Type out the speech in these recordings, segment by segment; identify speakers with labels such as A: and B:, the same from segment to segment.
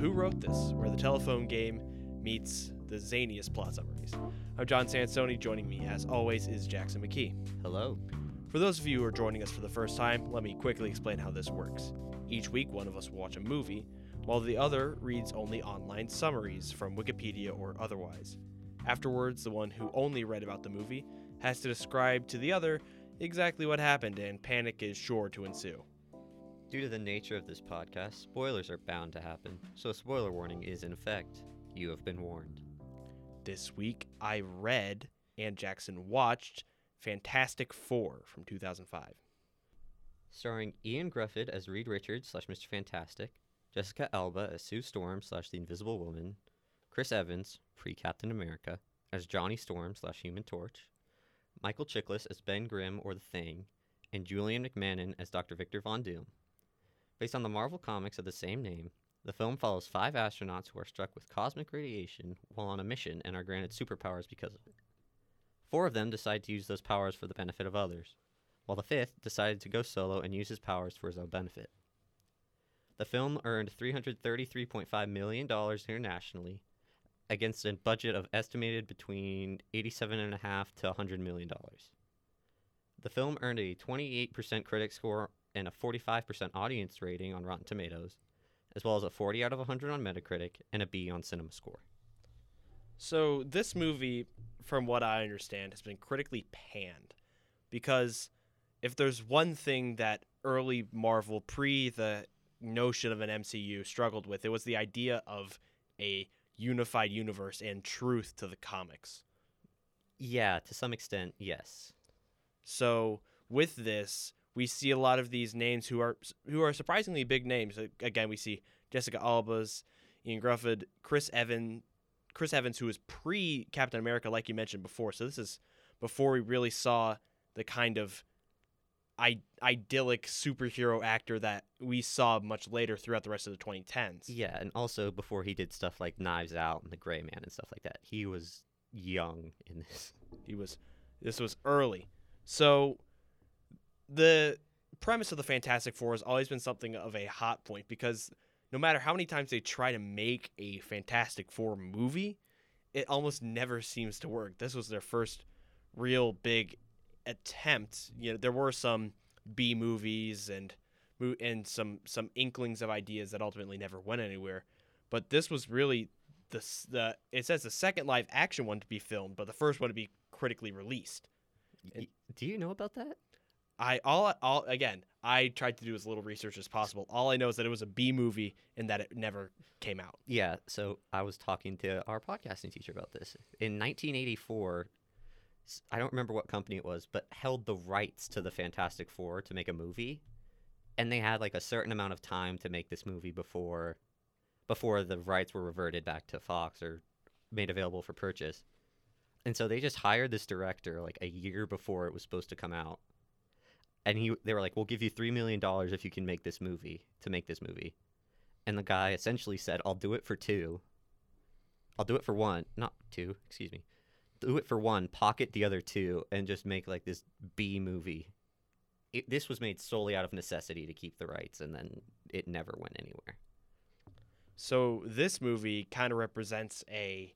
A: Who Wrote This, where the telephone game meets the zaniest plot summaries. I'm John Sansoni. Joining me, as always, is Jackson McKee.
B: Hello.
A: For those of you who are joining us for the first time, let me quickly explain how this works. Each week, one of us will watch a movie, while the other reads only online summaries from Wikipedia or otherwise. Afterwards, the one who only read about the movie has to describe to the other exactly what happened, and panic is sure to ensue.
B: Due to the nature of this podcast, spoilers are bound to happen, so a spoiler warning is in effect. You have been warned.
A: This week, I read and Jackson watched Fantastic Four from 2005.
B: Starring Ian Gruffudd as Reed Richards slash Mr. Fantastic, Jessica Alba as Sue Storm slash The Invisible Woman, Chris Evans, pre Captain America, as Johnny Storm slash Human Torch, Michael Chiklis as Ben Grimm or The Thing, and Julian McMahon as Dr. Victor Von Doom. Based on the Marvel comics of the same name, the film follows five astronauts who are struck with cosmic radiation while on a mission and are granted superpowers because of it. Four of them decide to use those powers for the benefit of others, while the fifth decided to go solo and use his powers for his own benefit. The film earned $333.5 million internationally against a budget of estimated between $87.5 to $100 million. The film earned a 28% critic score and a 45% audience rating on Rotten Tomatoes, as well as a 40 out of 100 on Metacritic and a B on CinemaScore.
A: So, this movie, from what I understand, has been critically panned because if there's one thing that early Marvel, pre the notion of an MCU, struggled with, it was the idea of a unified universe and truth to the comics.
B: Yeah, to some extent, yes.
A: So, with this, we see a lot of these names who are who are surprisingly big names. Again, we see Jessica Alba's, Ian Gruffudd, Chris Evans, Chris Evans, who was pre Captain America, like you mentioned before. So this is before we really saw the kind of I- idyllic superhero actor that we saw much later throughout the rest of the 2010s.
B: Yeah, and also before he did stuff like Knives Out and The Gray Man and stuff like that, he was young in this.
A: He was this was early. So the premise of the Fantastic Four has always been something of a hot point because no matter how many times they try to make a Fantastic Four movie, it almost never seems to work. This was their first real big attempt. You know, there were some B movies and and some some inklings of ideas that ultimately never went anywhere, but this was really the the it says the second live action one to be filmed, but the first one to be critically released.
B: Y- Do you know about that?
A: I all all again. I tried to do as little research as possible. All I know is that it was a B movie and that it never came out.
B: Yeah, so I was talking to our podcasting teacher about this. In 1984, I don't remember what company it was, but held the rights to the Fantastic Four to make a movie, and they had like a certain amount of time to make this movie before before the rights were reverted back to Fox or made available for purchase. And so they just hired this director like a year before it was supposed to come out. And he they were like, "We'll give you 3 million dollars if you can make this movie, to make this movie." And the guy essentially said, "I'll do it for 2. I'll do it for 1, not 2, excuse me. Do it for 1, pocket the other 2 and just make like this B movie." It, this was made solely out of necessity to keep the rights and then it never went anywhere.
A: So this movie kind of represents a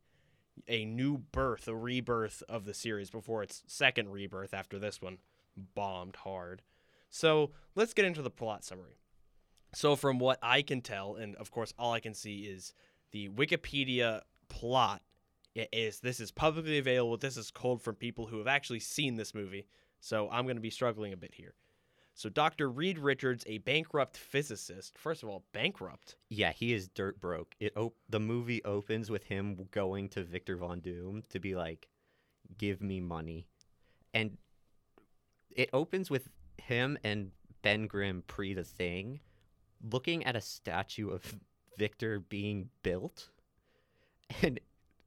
A: a new birth, a rebirth of the series before its second rebirth after this one bombed hard. So let's get into the plot summary. So from what I can tell, and of course all I can see is the Wikipedia plot i- is this is publicly available. This is cold from people who have actually seen this movie. So I'm going to be struggling a bit here. So Dr. Reed Richards, a bankrupt physicist, first of all, bankrupt.
B: Yeah, he is dirt broke. It op- the movie opens with him going to Victor Von Doom to be like, "Give me money," and it opens with him and Ben Grimm pre the thing, looking at a statue of Victor being built, and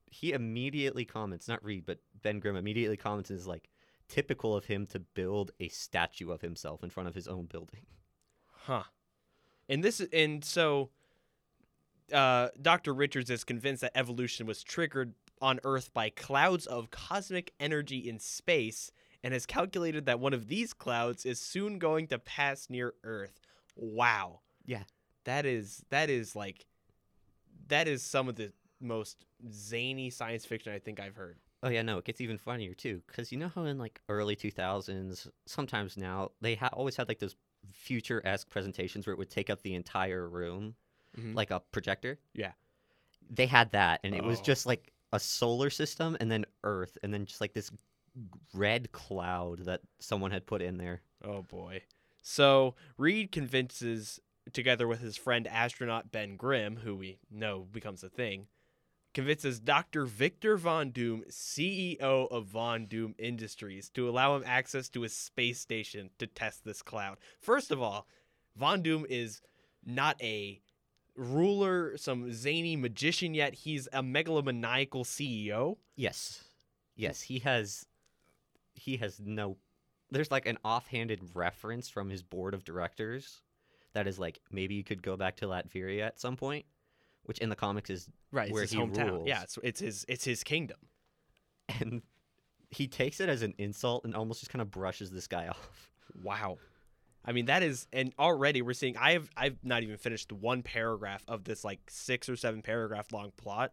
B: he immediately comments, not Reed, but Ben Grimm immediately comments is like, typical of him to build a statue of himself in front of his own building.
A: Huh. And this and so uh, Dr. Richards is convinced that evolution was triggered on Earth by clouds of cosmic energy in space and has calculated that one of these clouds is soon going to pass near Earth. Wow.
B: Yeah.
A: that is that is like that is some of the most zany science fiction I think I've heard.
B: Oh yeah, no, it gets even funnier too, because you know how in like early two thousands, sometimes now they ha- always had like those future esque presentations where it would take up the entire room,
A: Mhm.
B: like a projector.
A: Yeah.
B: they had that, and it was
A: Oh.
B: just like a solar system, and then Earth, and then just like this red cloud that someone had put in there.
A: Oh boy. So Reed convinces, together with his friend astronaut Ben Grimm, who we know becomes a thing, convinces Dr. Victor Von Doom, CEO of Von Doom Industries, to allow him access to his space station to test this cloud. First of all, Von Doom is not a ruler, some zany magician yet. He's a megalomaniacal CEO.
B: Yes, yes, he has, he has no. There's like an offhanded reference from his board of directors that is like maybe you could go back to Latveria at some point, which in the comics is
A: Right,
B: Where
A: it's
B: he
A: his hometown.
B: rules.
A: Yeah, it's, it's his it's his kingdom.
B: and he takes it as an insult and almost just kind of brushes this guy off.
A: Wow. I mean that is and already we're seeing I have I've not even finished one paragraph of this like 6 or 7 paragraph long plot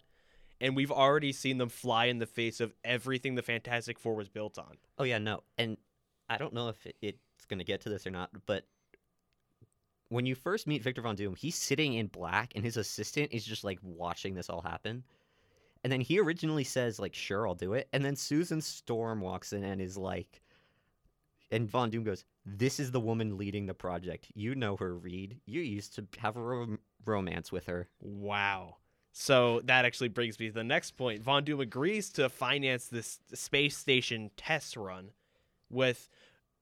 A: and we've already seen them fly in the face of everything the Fantastic Four was built on.
B: Oh yeah, no, and I don't know if it, it's gonna get to this or not, but when you first meet Victor Von Doom, he's sitting in black, and his assistant is just like watching this all happen. And then he originally says like, "Sure, I'll do it," and then Susan Storm walks in and is like, and Von Doom goes, "This is the woman leading the project. You know her, Reed. You used to have a rom- romance with her."
A: Wow. So that actually brings me to the next point. Von Doom agrees to finance this space station test run with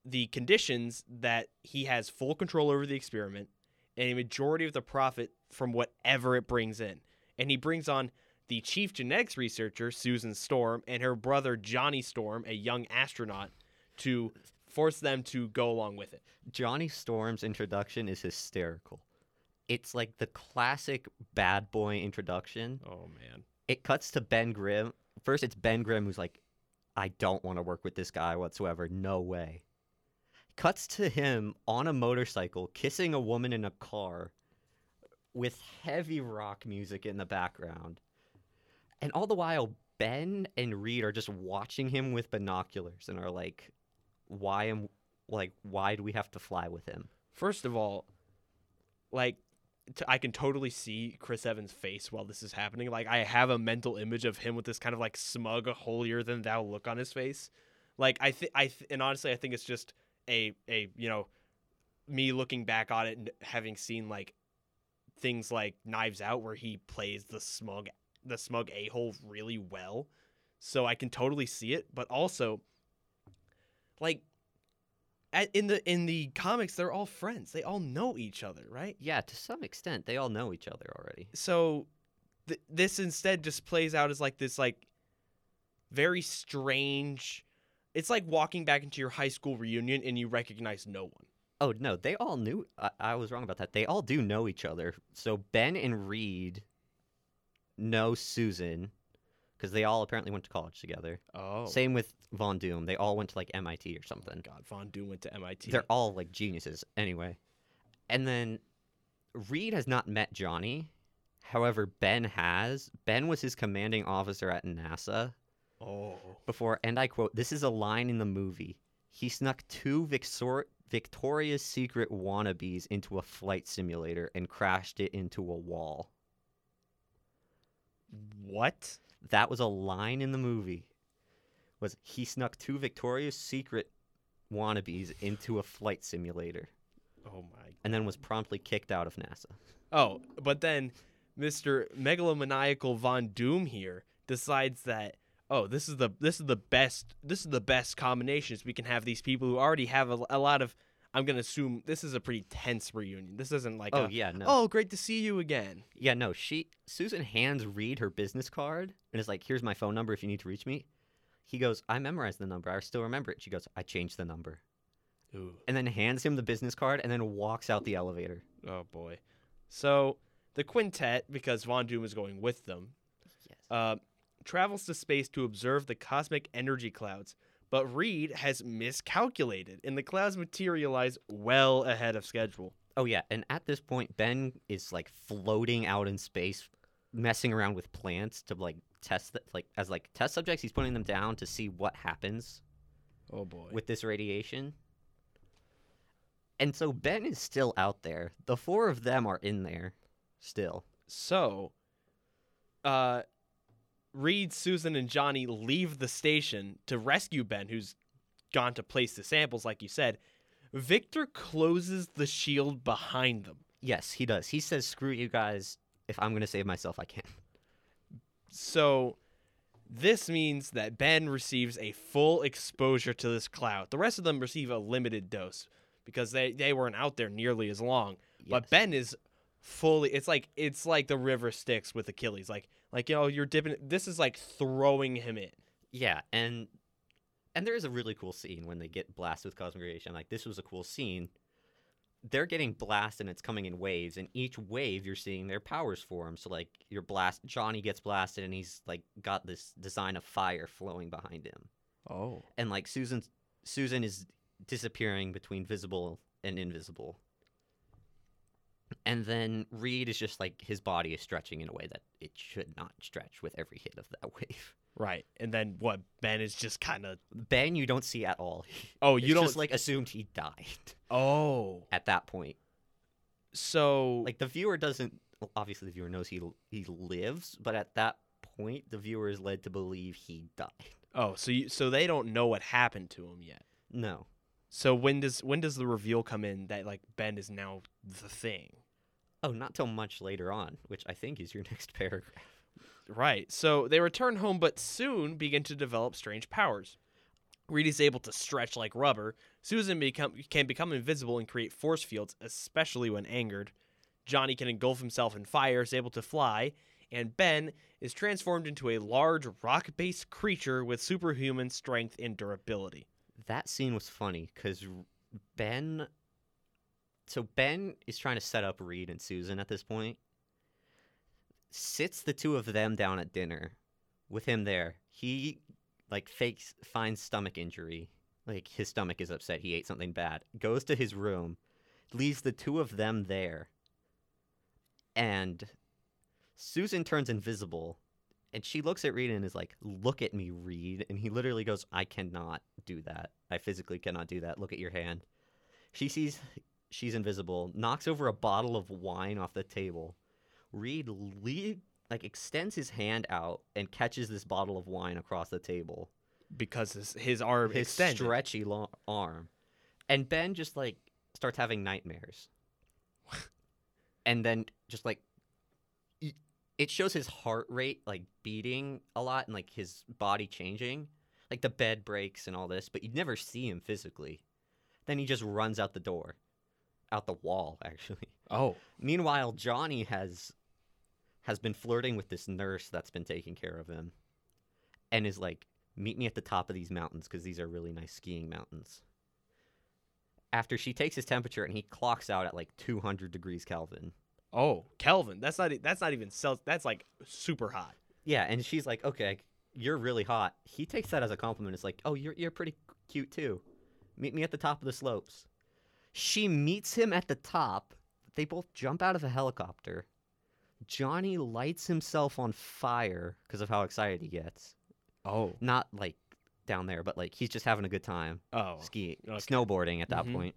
A: the conditions that he has full control over the experiment and a majority of the profit from whatever it brings in. And he brings on the chief genetics researcher, Susan Storm, and her brother, Johnny Storm, a young astronaut, to force them to go along with it.
B: Johnny Storm's introduction is hysterical. It's like the classic bad boy introduction.
A: Oh, man.
B: It cuts to Ben Grimm. First, it's Ben Grimm who's like, I don't want to work with this guy whatsoever. No way. Cuts to him on a motorcycle kissing a woman in a car with heavy rock music in the background. And all the while, Ben and Reed are just watching him with binoculars and are like, why am like why do we have to fly with him?
A: First of all, like t- I can totally see Chris Evans' face while this is happening. Like I have a mental image of him with this kind of like smug, holier than thou look on his face. Like I think I th- and honestly, I think it's just a a you know me looking back on it and having seen like things like Knives Out where he plays the smug the smug a hole really well. So I can totally see it, but also like at, in the in the comics they're all friends. They all know each other, right?
B: Yeah, to some extent, they all know each other already.
A: So th- this instead just plays out as like this like very strange it's like walking back into your high school reunion and you recognize no one.
B: Oh no, they all knew. I, I was wrong about that. They all do know each other. So Ben and Reed know Susan because they all apparently went to college together.
A: Oh.
B: Same with Von Doom. They all went to like MIT or oh something.
A: God, Von Doom went to MIT.
B: They're all like geniuses anyway. And then Reed has not met Johnny. However, Ben has. Ben was his commanding officer at NASA
A: oh.
B: before, and I quote, this is a line in the movie. He snuck two Victor- Victoria's Secret wannabes into a flight simulator and crashed it into a wall.
A: What?
B: That was a line in the movie. Was he snuck two Victoria's Secret wannabes into a flight simulator
A: Oh my.
B: and then was promptly kicked out of NASA.
A: Oh, but then Mr. Megalomaniacal Von Doom here decides that oh, this is the this is the best this is the best combinations we can have these people who already have a, a lot of I'm going to assume this is a pretty tense reunion. This isn't like
B: Oh
A: a,
B: yeah, no.
A: oh, great to see you again.
B: Yeah, no. She Susan hands Reed her business card and is like, "Here's my phone number if you need to reach me." He goes, "I memorized the number. I still remember it." She goes, "I changed the number."
A: Ooh.
B: And then hands him the business card and then walks out the elevator.
A: Oh boy. So the quintet, because Von Doom is going with them,
B: Yes.
A: uh, travels to space to observe the cosmic energy clouds. But Reed has miscalculated, and the clouds materialize well ahead of schedule.
B: Oh yeah, and at this point, Ben is like floating out in space, messing around with plants to like test the, like as like test subjects. He's putting them down to see what happens
A: Oh boy.
B: with this radiation. And so Ben is still out there. The four of them are in there still.
A: So, uh, Reed, Susan, and Johnny leave the station to rescue Ben, who's gone to place the samples, like you said. Victor closes the shield behind them.
B: Yes, he does. He says, "Screw you guys. If I'm going to save myself, I can."
A: So, this means that Ben receives a full exposure to this cloud. The rest of them receive a limited dose because they, they weren't out there nearly as long. But Ben is fully it's like it's like the river Styx with Achilles. Like like you know, you're dipping this is like throwing him in.
B: Yeah, and and there is a really cool scene when they get blasted with cosmic radiation. Like this was a cool scene. They're getting blasted and it's coming in waves, and each wave you're seeing their powers form. So like your blast Johnny gets blasted and he's like got this design of fire flowing behind him.
A: Oh.
B: And like Susan Susan is disappearing between visible and invisible. And then Reed is just like his body is stretching in a way that it should not stretch with every hit of that wave.
A: Right. And then what Ben is just kind of
B: Ben, you don't see at all.
A: Oh,
B: It's
A: you don't
B: just like assumed he died
A: Oh.
B: at that point.
A: So
B: Like the viewer doesn't. obviously, the viewer knows he he lives, but at that point, the viewer is led to believe he died.
A: Oh, so you so they don't know what happened to him yet.
B: No,
A: So when does when does the reveal come in that like Ben is now the thing?
B: oh, not till much later on, which I think is your next paragraph.
A: Right. So they return home, but soon begin to develop strange powers. Reed is able to stretch like rubber. Susan become, can become invisible and create force fields, especially when angered. Johnny can engulf himself in fire, is able to fly, and Ben is transformed into a large rock-based creature with superhuman strength and durability.
B: That scene was funny because Ben. So Ben is trying to set up Reed and Susan at this point. Sits the two of them down at dinner, with him there. He like fakes finds stomach injury, like his stomach is upset. He ate something bad. Goes to his room, leaves the two of them there, and Susan turns invisible. And she looks at Reed and is like, "Look at me, Reed." And he literally goes, "I cannot do that. I physically cannot do that. Look at your hand." She sees she's invisible, knocks over a bottle of wine off the table. Reed le- like extends his hand out and catches this bottle of wine across the table.
A: Because his, his arm
B: His
A: extended.
B: stretchy long arm, and Ben just like starts having nightmares, and then just like it shows his heart rate like beating a lot and like his body changing, like the bed breaks and all this, but you never see him physically. Then he just runs out the door, out the wall actually.
A: oh.
B: Meanwhile, Johnny has has been flirting with this nurse that's been taking care of him, and is like, "Meet me at the top of these mountains because these are really nice skiing mountains." After she takes his temperature and he clocks out at like 200 degrees Kelvin.
A: Oh, Kelvin. That's not that's not even Celsius. That's like super hot.
B: Yeah, and she's like, "Okay, you're really hot." He takes that as a compliment. It's like, "Oh, you're you're pretty cute too. Meet me at the top of the slopes." She meets him at the top. They both jump out of a helicopter. Johnny lights himself on fire because of how excited he gets.
A: Oh.
B: Not like down there, but like he's just having a good time
A: Oh.
B: skiing,
A: okay.
B: snowboarding at that
A: Mhm.
B: point.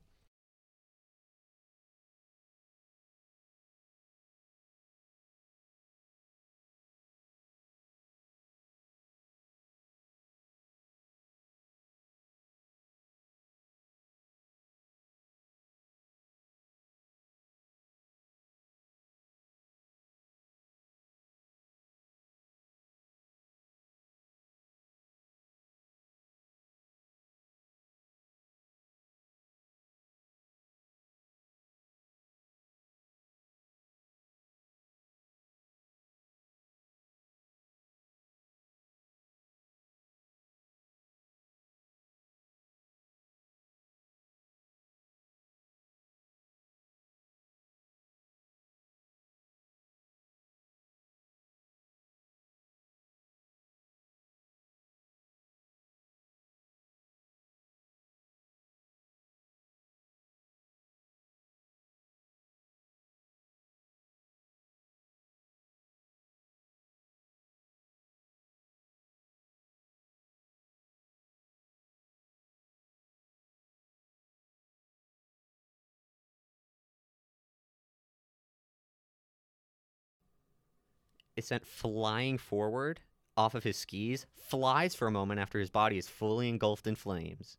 B: Is sent flying forward off of his skis, flies for a moment after his body is fully engulfed in flames,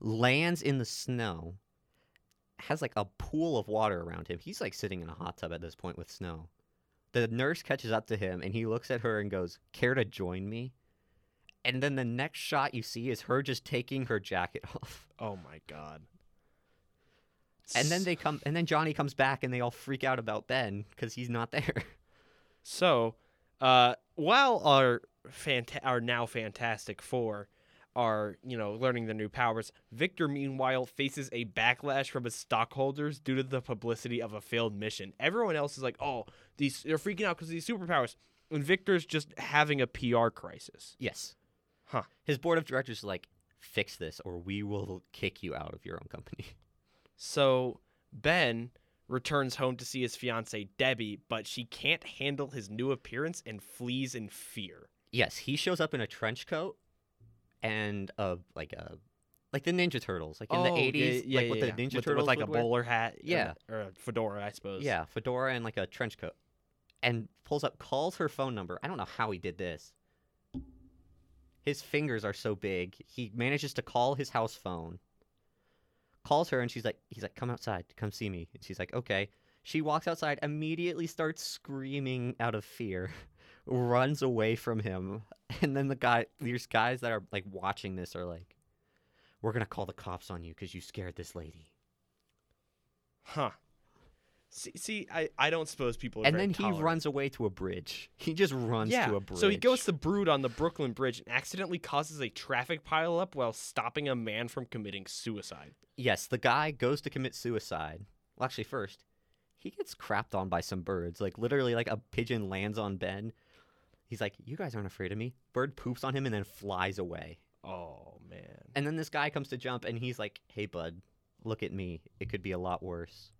B: lands in the snow, has like a pool of water around him. He's like sitting in a hot tub at this point with snow. The nurse catches up to him and he looks at her and goes, Care to join me? And then the next shot you see is her just taking her jacket off.
A: Oh my god.
B: And then they come, and then Johnny comes back, and they all freak out about Ben because he's not there.
A: So, uh, while our fanta- our now Fantastic Four are, you know, learning their new powers, Victor meanwhile faces a backlash from his stockholders due to the publicity of a failed mission. Everyone else is like, "Oh, these they're freaking out because of these superpowers," and Victor's just having a PR crisis.
B: yes.
A: Huh.
B: His board of directors is like, fix this, or we will kick you out of your own company.
A: So Ben returns home to see his fiancee Debbie, but she can't handle his new appearance and flees in fear.
B: yes, he shows up in a trench coat and a like a like the Ninja Turtles, like in the
A: Oh,
B: eighties,
A: yeah,
B: like
A: yeah,
B: what
A: yeah.
B: the Ninja
A: with,
B: Turtles
A: with like a
B: wear.
A: bowler hat, or-
B: Yeah.
A: or, a fedora, I suppose.
B: Yeah, fedora and like a trench coat, and pulls up, calls her phone number. I don't know how he did this. His fingers are so big. He manages to call his house phone. Calls her and she's like, he's like, come outside, come see me. And she's like, okay. She walks outside, immediately starts screaming out of fear, runs away from him, and then the guy, these guys that are like watching this are like, we're gonna call the cops on you because you scared this lady.
A: Huh. See, see, I, I don't suppose people. Are
B: and then he
A: tolerant.
B: runs away to a bridge. He just runs
A: yeah.
B: to a bridge.
A: So he goes to brood on the Brooklyn Bridge and accidentally causes a traffic pileup while stopping a man from committing suicide.
B: Yes, the guy goes to commit suicide. Well, actually, first, he gets crapped on by some birds. Like, literally, like a pigeon lands on Ben. He's like, You guys aren't afraid of me. Bird poops on him and then flies away.
A: Oh man.
B: And then this guy comes to jump and he's like, Hey, bud, look at me. It could be a lot worse.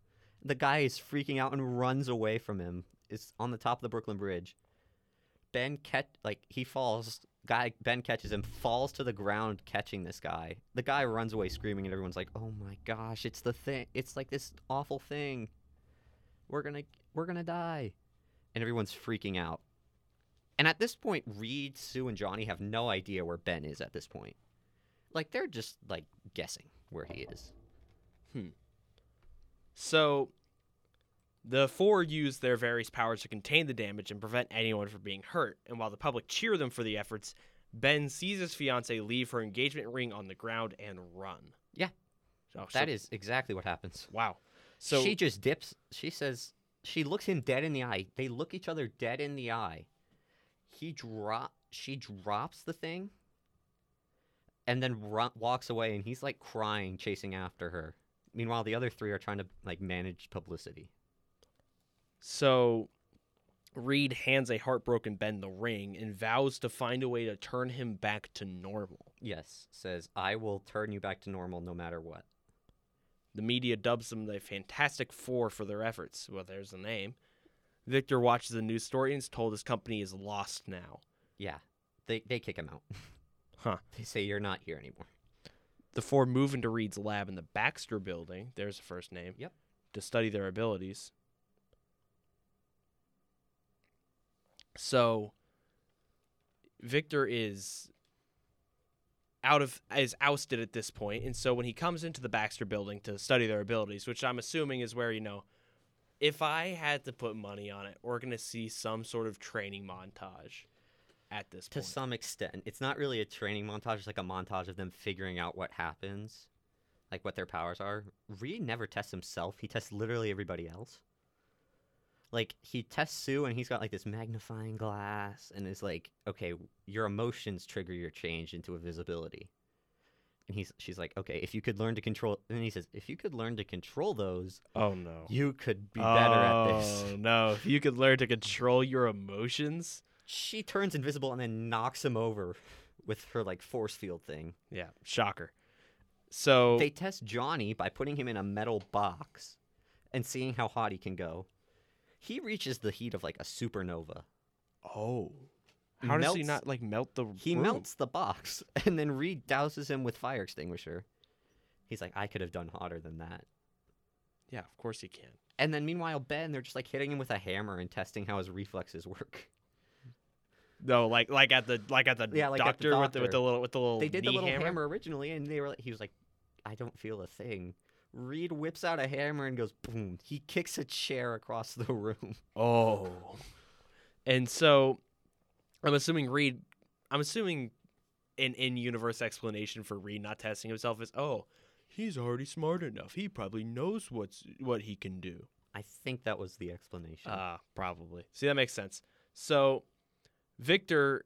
B: The guy is freaking out and runs away from him. It's on the top of the Brooklyn Bridge. Ben catch like he falls. Guy Ben catches him, falls to the ground, catching this guy. The guy runs away screaming, and everyone's like, "Oh my gosh, it's the thing! It's like this awful thing. We're gonna we're gonna die," and everyone's freaking out. And at this point, Reed, Sue, and Johnny have no idea where Ben is at this point. Like they're just like guessing where he is. Hmm.
A: So, the four use their various powers to contain the damage and prevent anyone from being hurt. And while the public cheer them for the efforts, Ben sees his fiancee leave her engagement ring on the ground and run.
B: Yeah.
A: Oh, so,
B: That
A: so-
B: is exactly what happens.
A: wow. So
B: she just dips. She says she looks him dead in the eye. They look each other dead in the eye. He drop. She drops the thing, and then ru- walks away. And he's like crying, chasing after her. Meanwhile, the other three are trying to like manage publicity.
A: So Reed hands a heartbroken Ben the ring and vows to find a way to turn him back to normal.
B: Yes, says I will turn you back to normal no matter what.
A: The media dubs them the Fantastic Four for their efforts. Well, there's the name. Victor watches the news story and is told his company is lost now.
B: Yeah, they they kick him out.
A: Huh.
B: They say you're not here anymore.
A: The four move into Reed's lab in the Baxter building. There's the first name.
B: Yep.
A: To study their abilities. So Victor is out of is ousted at this point, and so when he comes into the Baxter building to study their abilities, which I'm assuming is where you know, if I had to put money on it, we're gonna see some sort of training montage at this
B: To
A: point.
B: some extent, it's not really a training montage. It's like a montage of them figuring out what happens, like what their powers are. Reed never tests himself. He tests literally everybody else. Like he tests Sue, and he's got like this magnifying glass, and is like, "Okay, your emotions trigger your change into invisibility." And he's, she's like, "Okay, if you could learn to control," and he says, "If you could learn to control those,
A: oh no.
B: you could be better at this."
A: Oh, no. If you could learn to control your emotions.
B: She turns invisible and then knocks him over with her like force field thing.
A: Yeah, shocker. So,
B: They test Johnny by putting him in a metal box and seeing how hot he can go. He reaches the heat of like a supernova.
A: oh. How does he
B: melts-
A: not like melt the
B: He
A: room?
B: melts the box and then Reed douses him with fire extinguisher. He's like, I could have done hotter than that.
A: Yeah, of course he can.
B: And then meanwhile, Ben, they're just like hitting him with a hammer and testing how his reflexes work.
A: No, like like at the like at the
B: Yeah, like at the
A: doctor, with the with the little with the little
B: They did the little
A: hammer.
B: hammer. originally, and they were like, he was like, I don't feel a thing. Reed whips out a hammer and goes boom. He kicks a chair across the room.
A: Oh. And so I'm assuming Reed I'm assuming an in universe explanation for Reed not testing himself is oh, he's already smart enough. He probably knows what's what he can do.
B: I think that was the explanation.
A: Ah, probably. See that makes sense. So Victor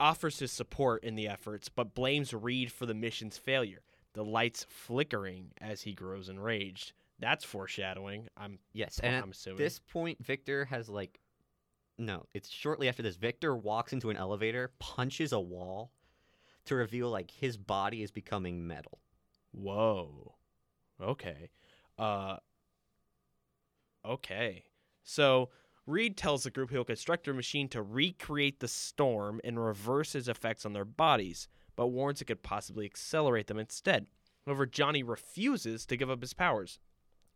A: offers his support in the efforts, but blames Reed for the mission's failure. The lights flickering as he grows enraged. That's foreshadowing. I'm
B: yes, and at
A: I'm assuming.
B: this point, Victor has like, no, it's shortly after this. Victor walks into an elevator, punches a wall, to reveal like his body is becoming metal.
A: Whoa. Okay. Uh Okay. So Reed tells the group he'll construct a machine to recreate the storm and reverse its effects on their bodies, but warns it could possibly accelerate them instead. However, Johnny refuses to give up his powers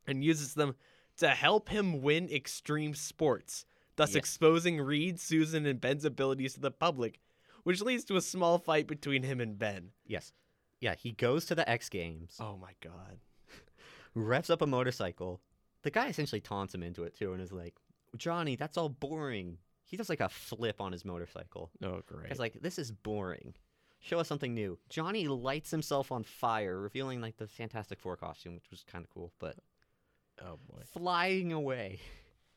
A: and uses them to help him win extreme sports, thus
B: Yes.
A: exposing Reed, Susan, and Ben's abilities to the public, which leads to a small fight between him and Ben.
B: Yes, yeah, he goes to the X Games,
A: Oh my god.
B: revs up a motorcycle. The guy essentially taunts him into it too, and is like, Johnny, that's all boring. He does like a flip on his motorcycle.
A: Oh great.
B: He's like, this is boring. Show us something new. Johnny lights himself on fire, revealing like the Fantastic Four costume, which was kind of cool, but
A: oh boy.
B: flying away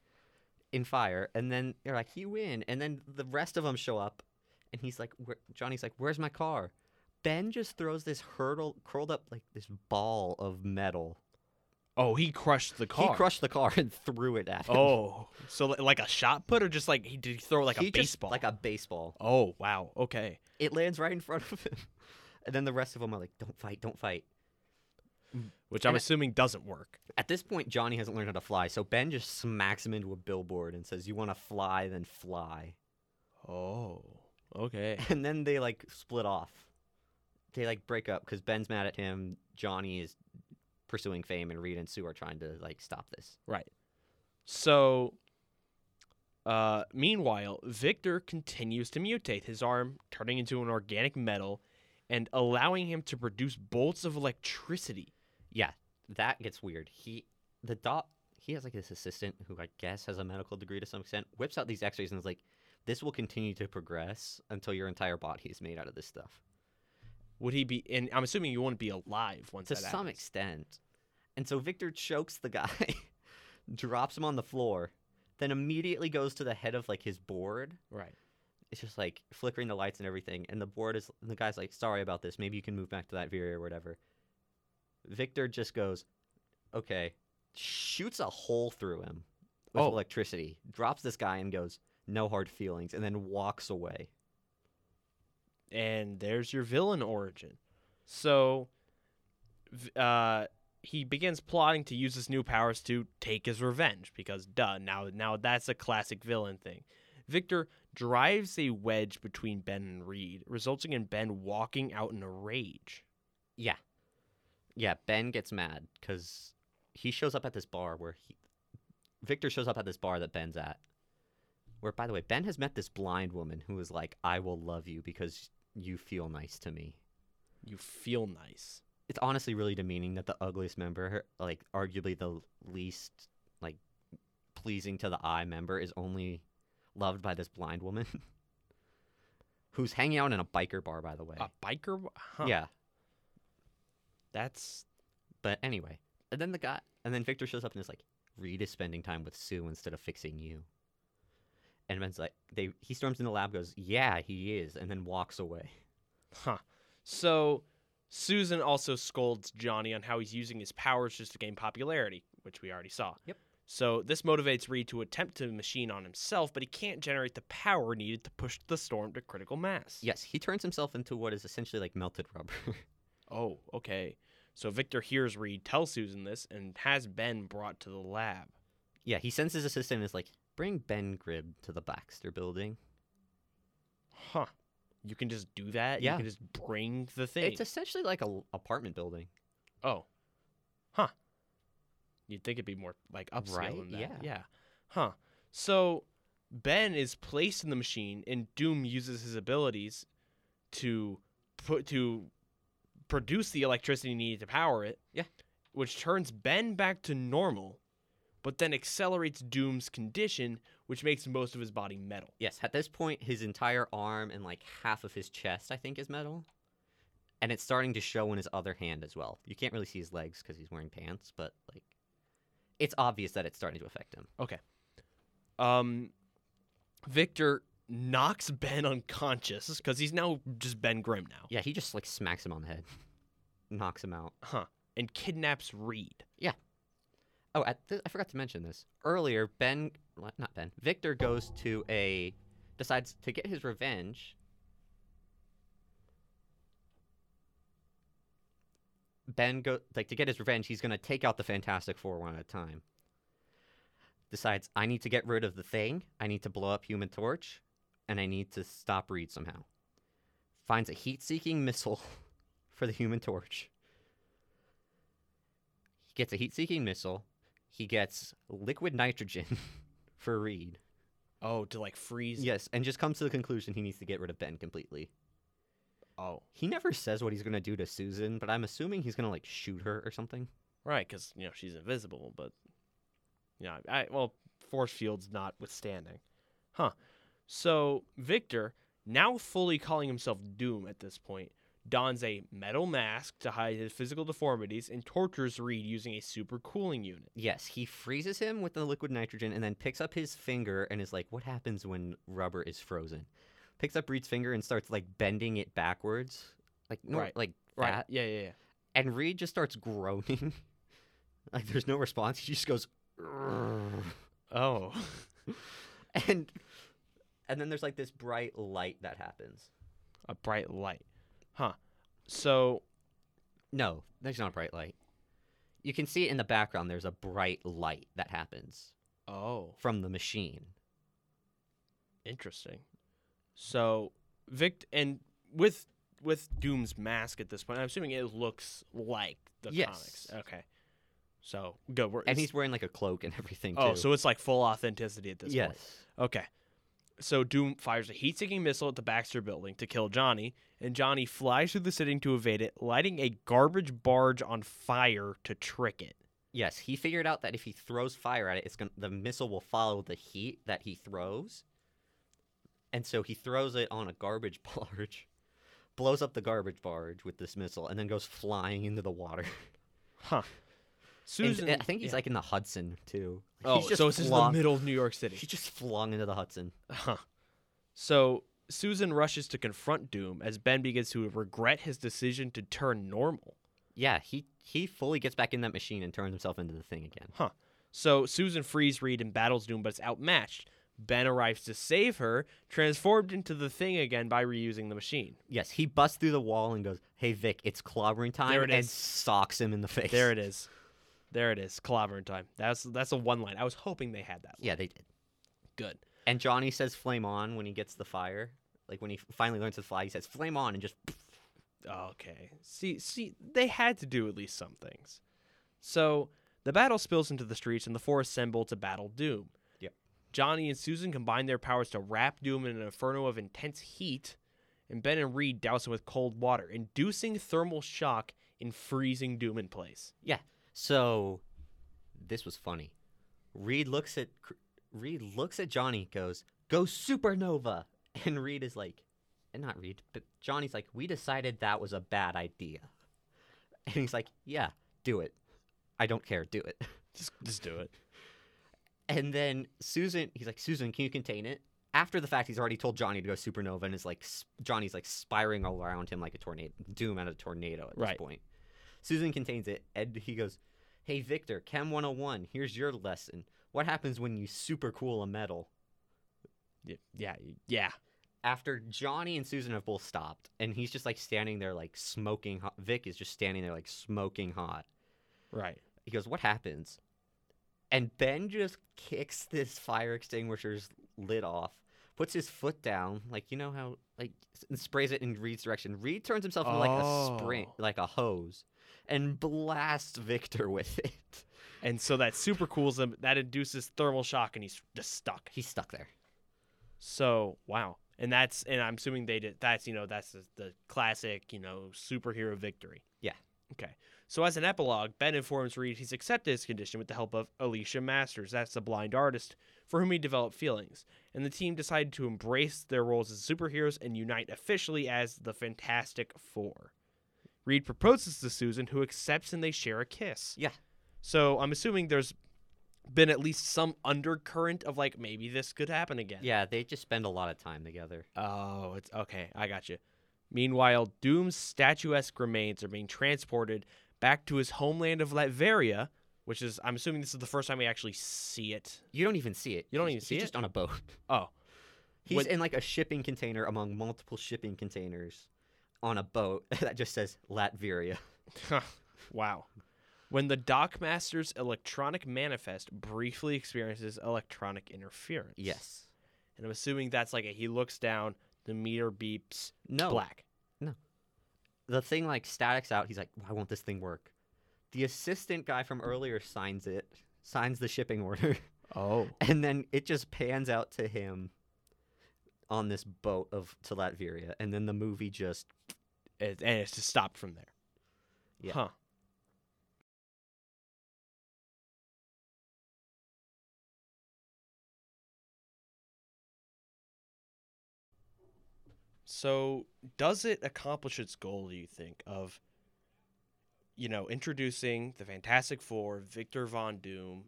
B: in fire. And then they're like, you win. And then the rest of them show up, and he's like, Where, Johnny's like, where's my car? Ben just throws this hurdle, curled up like this ball of metal.
A: Oh, he crushed the car.
B: He crushed the car and threw it at him.
A: Oh, so like a shot put, or just like he did he throw like
B: He
A: a baseball?
B: like a baseball.
A: Oh wow. Okay.
B: It lands right in front of him. And then the rest of them are like, don't fight, don't fight.
A: Which I'm
B: And-
A: assuming doesn't work.
B: At this point, Johnny hasn't learned how to fly, so Ben just smacks him into a billboard and says, You want to fly, then fly.
A: Oh. Okay.
B: And then they like split off. They like break up because Ben's mad at him. Johnny is pursuing fame, and Reed and Sue are trying to like stop this.
A: Right. So, uh, meanwhile, Victor continues to mutate his arm, turning into an organic metal, and allowing him to produce bolts of electricity.
B: Yeah, that gets weird. He, the doc, he has like this assistant who I guess has a medical degree to some extent, whips out these x rays and is like, This will continue to progress until your entire body is made out of this stuff.
A: Would he be? And I'm assuming you wouldn't be alive once
B: to some
A: happens.
B: extent. And so Victor chokes the guy, drops him on the floor, then immediately goes to the head of like his board.
A: Right.
B: It's just like flickering the lights and everything. And the board is the guy's like, sorry about this. Maybe you can move back to that area or whatever. Victor just goes, okay, shoots a hole through him with
A: Oh.
B: electricity, drops this guy and goes, no hard feelings, and then walks away.
A: And there's your villain origin. So, uh, he begins plotting to use his new powers to take his revenge because, duh, now now that's a classic villain thing. Victor drives a wedge between Ben and Reed, resulting in Ben walking out in a rage.
B: Yeah. Yeah, Ben gets mad because he shows up at this bar where he. Victor shows up at this bar that Ben's at. Where, by the way, Ben has met this blind woman who is like, I will love you because you feel nice to me.
A: You feel nice.
B: It's honestly really demeaning that the ugliest member, like, arguably the least, like, pleasing to the eye member, is only loved by this blind woman. Who's hanging out in a biker bar, by the way.
A: A biker? Huh.
B: Yeah.
A: That's
B: But anyway, and then the guy, and then Victor shows up and is like, Reed is spending time with Sue instead of fixing you. And Ben's like, they he storms in the lab, goes, yeah, he is, and then walks away.
A: Huh. So Susan also scolds Johnny on how he's using his powers just to gain popularity, which we already saw.
B: Yep.
A: So this motivates Reed to attempt to machine on himself, but he can't generate the power needed to push the storm to critical mass.
B: Yes, he turns himself into what is essentially like melted rubber.
A: Oh, okay. So Victor hears Reed tell Susan this and has Ben brought to the lab.
B: yeah, he sends his assistant and is like, bring Ben Grimm to the Baxter building.
A: Huh. You can just do that?
B: Yeah.
A: You can just bring the thing.
B: It's essentially like a apartment building.
A: Oh. Huh. You'd think it'd be more like upscale
B: Right?
A: than that.
B: Yeah.
A: Yeah. Huh. So Ben is placed in the machine, and Doom uses his abilities to put to produce the electricity needed to power it.
B: Yeah.
A: Which turns Ben back to normal, but then accelerates Doom's condition, which makes most of his body metal.
B: Yes, at this point, his entire arm and like half of his chest, I think, is metal. And it's starting to show in his other hand as well. You can't really see his legs because he's wearing pants, but like, it's obvious that it's starting to affect him. Okay.
A: Um, Victor knocks Ben unconscious because he's now just Ben Grimm now.
B: Yeah, he just like smacks him on the head, knocks him out.
A: Huh. And kidnaps Reed.
B: Oh, th- I forgot to mention this earlier. Ben, not Ben, Victor goes to a decides to get his revenge. Ben go like to get his revenge. He's gonna take out the Fantastic Four one at a time. Decides I need to get rid of the thing. I need to blow up Human Torch, and I need to stop Reed somehow. Finds a heat-seeking missile for the Human Torch. He gets a heat-seeking missile. He gets liquid nitrogen for Reed.
A: Oh, to like freeze.
B: Yes, and just comes to the conclusion he needs to get rid of Ben completely.
A: Oh,
B: He never says what he's gonna do to Susan, but I'm assuming he's gonna like shoot her or something.
A: right. Because you know she's invisible, but yeah. I well, force fields notwithstanding, huh? So Victor, now fully calling himself Doom at this point, dons a metal mask to hide his physical deformities and tortures Reed using a super cooling unit.
B: Yes, he freezes him with the liquid nitrogen and then picks up his finger and is like, "What happens when rubber is frozen?" Picks up Reed's finger and starts like bending it backwards, like no,
A: Right.
B: like
A: Right.
B: that.
A: Yeah, yeah, yeah.
B: And Reed just starts groaning. like there's no response. He just goes, "Urgh."
A: Oh.
B: and and then there's like this bright light that happens.
A: a bright light. Huh. So,
B: No, there's not a bright light. You can see it in the background. There's a bright light that happens
A: oh,
B: from the machine.
A: interesting. So, Vic and with with Doom's mask at this point, I'm assuming it looks like the
B: Yes.
A: comics. Okay. So, good. We're,
B: And he's wearing like a cloak and everything oh, too.
A: Oh, so it's like full authenticity at this
B: yes.
A: point. Yes. Okay. So Doom fires a heat-seeking missile at the Baxter building to kill Johnny, and Johnny flies through the city to evade it, lighting a garbage barge on fire to trick it.
B: Yes, he figured out that if he throws fire at it, it's going the missile will follow the heat that he throws. And so he throws it on a garbage barge, blows up the garbage barge with this missile, and then goes flying into the water.
A: Huh.
B: And
A: Susan,
B: I think he's
A: yeah.
B: like in the Hudson too.
A: Oh,
B: He's just
A: so it's just in the middle of New York City.
B: He just flung into the Hudson.
A: Huh. So Susan rushes to confront Doom as Ben begins to regret his decision to turn normal.
B: Yeah, he he fully gets back in that machine and turns himself into the thing again. Huh.
A: So Susan frees Reed and battles Doom, but is outmatched. Ben arrives to save her, transformed into the thing again by reusing the machine.
B: Yes, he busts through the wall and goes, "Hey Vic, it's clobbering time,"
A: There it
B: and
A: is.
B: socks him in the face.
A: There it is. There it is. Clobbering time. That's that's a one line. I was hoping they had that. Line.
B: Yeah, they did.
A: Good.
B: And Johnny says "flame on" when he gets the fire. Like when he finally learns to fly, he says "flame on" and just
A: Okay. See, see, they had to do at least some things. So the battle spills into the streets, and the four assemble to battle Doom.
B: Yep.
A: Johnny and Susan combine their powers to wrap Doom in an inferno of intense heat, and Ben and Reed douse him with cold water, inducing thermal shock and freezing Doom in place. Yeah.
B: So, this was funny. Reed looks at Reed looks at Johnny, goes, "Go supernova," and Reed is like, and not Reed, but Johnny's like, "We decided that was a bad idea," and he's like, "Yeah, do it. I don't care, do it."
A: Just, just do it.
B: And then Susan, he's like, "Susan, can you contain it?" After the fact, he's already told Johnny to go supernova, and is like, Johnny's like spiraling all around him like a tornado, doom out of a tornado at
A: Right.
B: this point. Susan contains it, and he goes, "Hey Victor, Chem 101, here's your lesson. What happens when you super cool a metal?"
A: Yeah, yeah.
B: After Johnny and Susan have both stopped, and he's just like standing there like smoking hot. Vic is just standing there like smoking hot.
A: Right.
B: He goes, "What happens?" And Ben just kicks this fire extinguisher's lid off, puts his foot down, like you know how like and sprays it in Reed's direction. Reed turns himself into like a spring,
A: Oh.
B: like a hose, and blasts Victor with it.
A: And so that super cools him. That induces thermal shock, and he's just stuck.
B: He's stuck there.
A: So wow, and that's and I'm assuming they did. That's you know that's the, the classic you know superhero victory.
B: Yeah.
A: Okay. So as an epilogue, Ben informs Reed he's accepted his condition with the help of Alicia Masters. That's the blind artist for whom he developed feelings, and the team decided to embrace their roles as superheroes and unite officially as the Fantastic Four. Reed proposes to Susan, who accepts, and they share a kiss.
B: Yeah.
A: So I'm assuming there's been at least some undercurrent of like maybe this could happen again.
B: Yeah, they just spend a lot of time together.
A: Oh, it's okay. I got you. Meanwhile, Doom's statuesque remains are being transported back to his homeland of Latveria, which is I'm assuming this is the first time we actually see it.
B: You don't even see it.
A: You don't
B: He's-
A: even see
B: he's
A: it?
B: just on a boat.
A: Oh,
B: He's
A: When-
B: in like a shipping container among multiple shipping containers on a boat that just says Latveria.
A: wow. When the Dockmaster's electronic manifest briefly experiences electronic interference.
B: Yes.
A: And I'm assuming that's like a, he looks down, the meter beeps
B: No.
A: black. No.
B: The thing like statics out. He's like, why won't this thing work? The assistant guy from earlier signs it, signs the shipping order,
A: Oh.
B: and then it just pans out to him on this boat of to Latveria, and then the movie just
A: It, and it's just stopped from there.
B: Yeah.
A: Huh. So, does it accomplish its goal, do you think, of, you know, introducing the Fantastic Four, Victor Von Doom,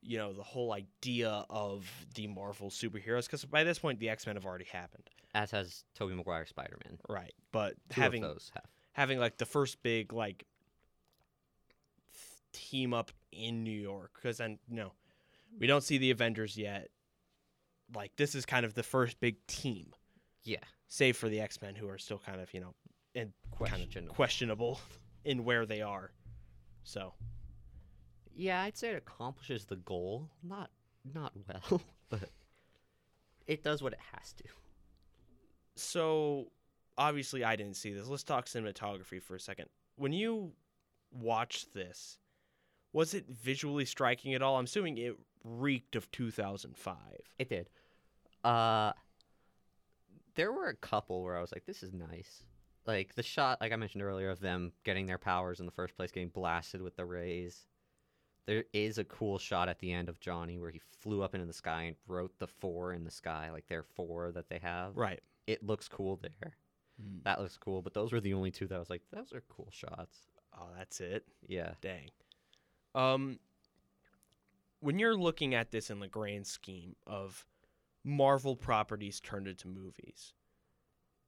A: you know, the whole idea of the Marvel superheroes? Because by this point, the X Men have already happened.
B: as has Tobey Maguire Spider Man.
A: Right. But
B: Two
A: having
B: those have.
A: having like the first big like th- team up in New York because then no, we don't see the Avengers yet. Like this is kind of the first big team,
B: Yeah.
A: save for the X Men who are still kind of you know and kind of
B: Questionable.
A: questionable in where they are. So
B: Yeah, I'd say it accomplishes the goal. Not not well, but it does what it has to.
A: so obviously I didn't see this. Let's talk cinematography for a second. When you watched this, was it visually striking at all? I'm assuming it reeked of 2005.
B: It did. Uh there were a couple where I was like, this is nice. Like the shot, like I mentioned earlier, of them getting their powers in the first place, getting blasted with the rays. There is a cool shot at the end of Johnny where he flew up into the sky and wrote the four in the sky, like their four that they have.
A: Right.
B: It looks cool there. That looks cool, but those were the only two that I was like, those are cool shots.
A: Oh, that's it.
B: Yeah.
A: Dang. Um, when you're looking at this in the grand scheme of Marvel properties turned into movies,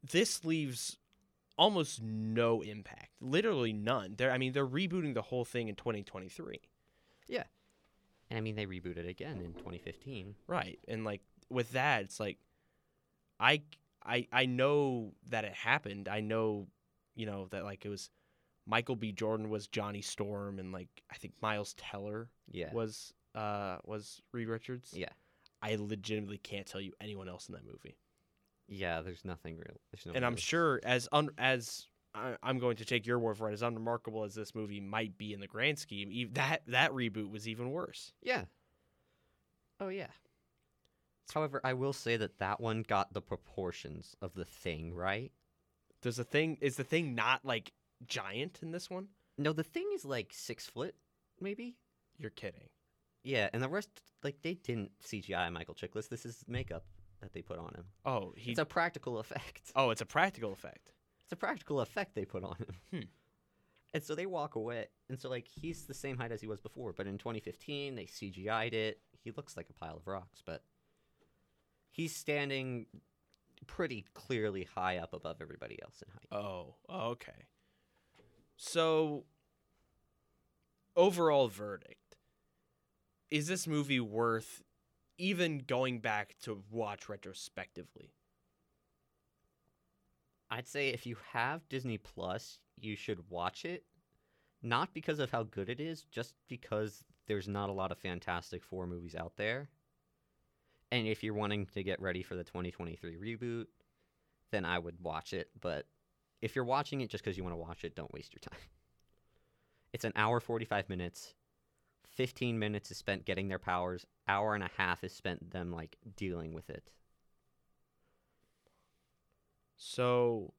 A: this leaves almost no impact. Literally none. They're, I mean, they're rebooting the whole thing in 2023. Yeah.
B: And I mean, they rebooted again in 2015.
A: Right. And like with that, it's like I I I know that it happened. I know, you know, that like it was Michael B. Jordan was Johnny Storm and like I think Miles Teller
B: Yeah.
A: was uh was Reed Richards.
B: Yeah.
A: I legitimately can't tell you anyone else in that movie.
B: Yeah, there's nothing real. There's no
A: and I'm sure as un- as I, I'm going to take your word for it, as unremarkable as this movie might be in the grand scheme, e- that that reboot was even worse.
B: Yeah. Oh yeah. However, I will say that that one got the proportions of the thing right.
A: Does the thing is the thing not like giant in this one?
B: No, the thing is like six foot, maybe.
A: You're kidding.
B: Yeah, and the rest, like they didn't CGI Michael Chiklis. This is makeup that they put on him.
A: Oh, he.
B: It's a practical effect.
A: oh, it's a practical effect.
B: It's a practical effect they put on him.
A: Hmm.
B: And so they walk away, and so like he's the same height as he was before, but in 2015 they CGI'd it. He looks like a pile of rocks, but he's standing pretty clearly high up above everybody else in height.
A: Oh, okay. So, overall verdict: Is this movie worth even going back to watch retrospectively?
B: I'd say if you have Disney Plus, you should watch it. Not because of how good it is, just because there's not a lot of Fantastic Four movies out there. And if you're wanting to get ready for the 2023 reboot, then I would watch it. But if you're watching it just because you want to watch it, don't waste your time. It's an hour 45 minutes. 15 minutes is spent getting their powers. Hour and a half is spent them like dealing with it.
A: So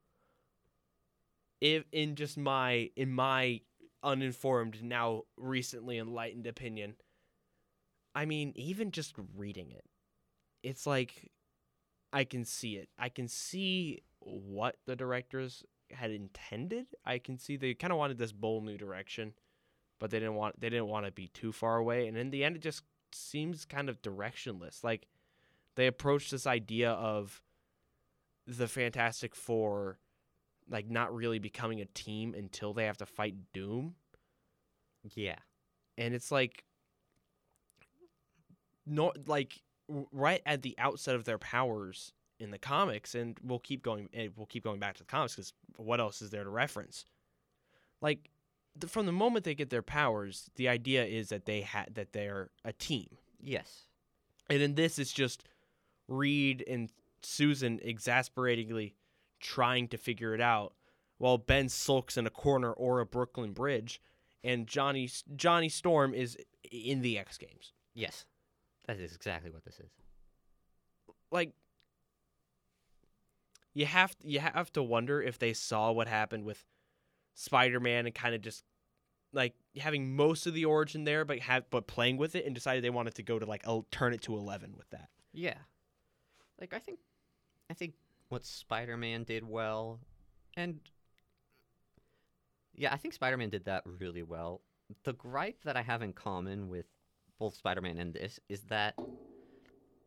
A: if in just my in my uninformed now recently enlightened opinion, I mean even just reading it, it's like I can see it. I can see what the directors had intended. I can see they kind of wanted this bold new direction, but they didn't want they didn't want to be too far away. And in the end, it just seems kind of directionless. Like they approached this idea of the Fantastic Four, like not really becoming a team until they have to fight Doom,
B: Yeah.
A: and it's like, no, like right at the outset of their powers in the comics, and we'll keep going. And we'll keep going back to the comics because what else is there to reference? Like, the, from the moment they get their powers, the idea is that they had that they're a team.
B: Yes.
A: And in this, it's just Reed and Susan exasperatingly trying to figure it out, while Ben sulks in a corner or a Brooklyn Bridge, and Johnny Johnny Storm is in the X Games.
B: Yes. That is exactly what this is.
A: Like, you have you have to wonder if they saw what happened with Spider Man and kind of just like having most of the origin there, but have but playing with it and decided they wanted to go to like el- turn it to eleven with that.
B: Yeah. Like I think I think what Spider-Man did well and yeah, I think Spider-Man did that really well. The gripe that I have in common with both Spider-Man and this is that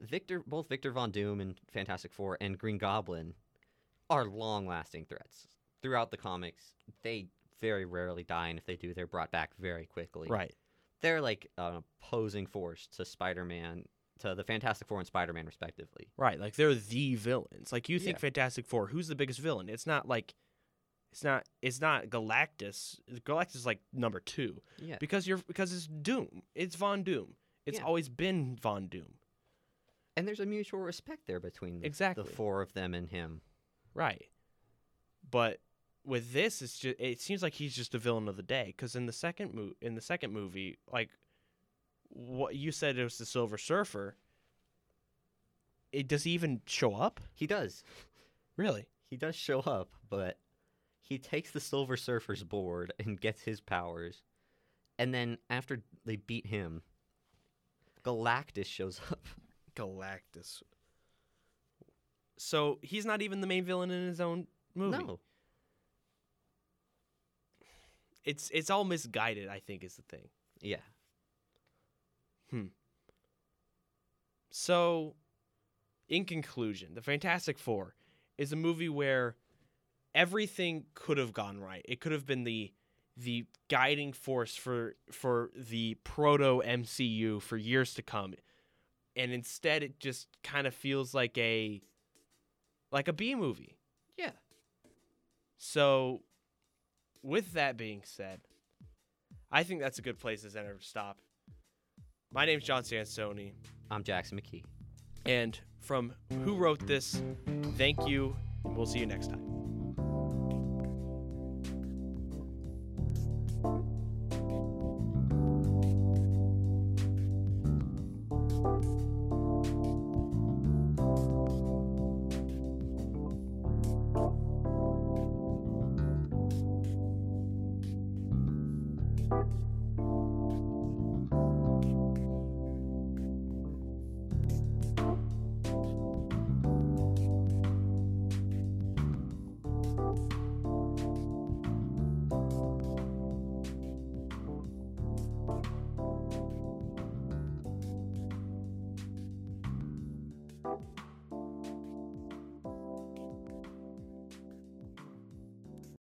B: Victor both Victor Von Doom and Fantastic Four and Green Goblin are long-lasting threats. Throughout the comics, they very rarely die and if they do, they're brought back very quickly.
A: Right.
B: They're like an opposing force to Spider-Man to the Fantastic Four and Spider-Man respectively.
A: Right, like they're the villains. Like you think
B: Yeah.
A: Fantastic Four, who's the biggest villain? It's not like it's not it's not Galactus. Galactus is like number 2
B: Yeah.
A: because you're because it's Doom. It's Von Doom. It's
B: Yeah.
A: always been Von Doom.
B: And there's a mutual respect there between the,
A: Exactly.
B: the four of them and him.
A: Right. But with this it's just it seems like he's just a villain of the day cuz in the second mo- in the second movie like what you said it was the Silver Surfer. It does he even show up?
B: He does.
A: Really?
B: He does show up, but he takes the Silver Surfer's board and gets his powers. And then after they beat him, Galactus shows up.
A: Galactus. So he's not even the main villain in his own movie.
B: No.
A: It's it's all misguided, I think, is the thing.
B: Yeah. Hmm.
A: So in conclusion, The Fantastic Four is a movie where everything could have gone right. It could have been the the guiding force for for the proto MCU for years to come. And instead it just kind of feels like a like a B movie.
B: Yeah.
A: So, with that being said, I think that's a good place to stop. My name's John Sansoni,
B: I'm Jackson McKee.
A: and from Who Wrote This, thank you, and we'll see you next time.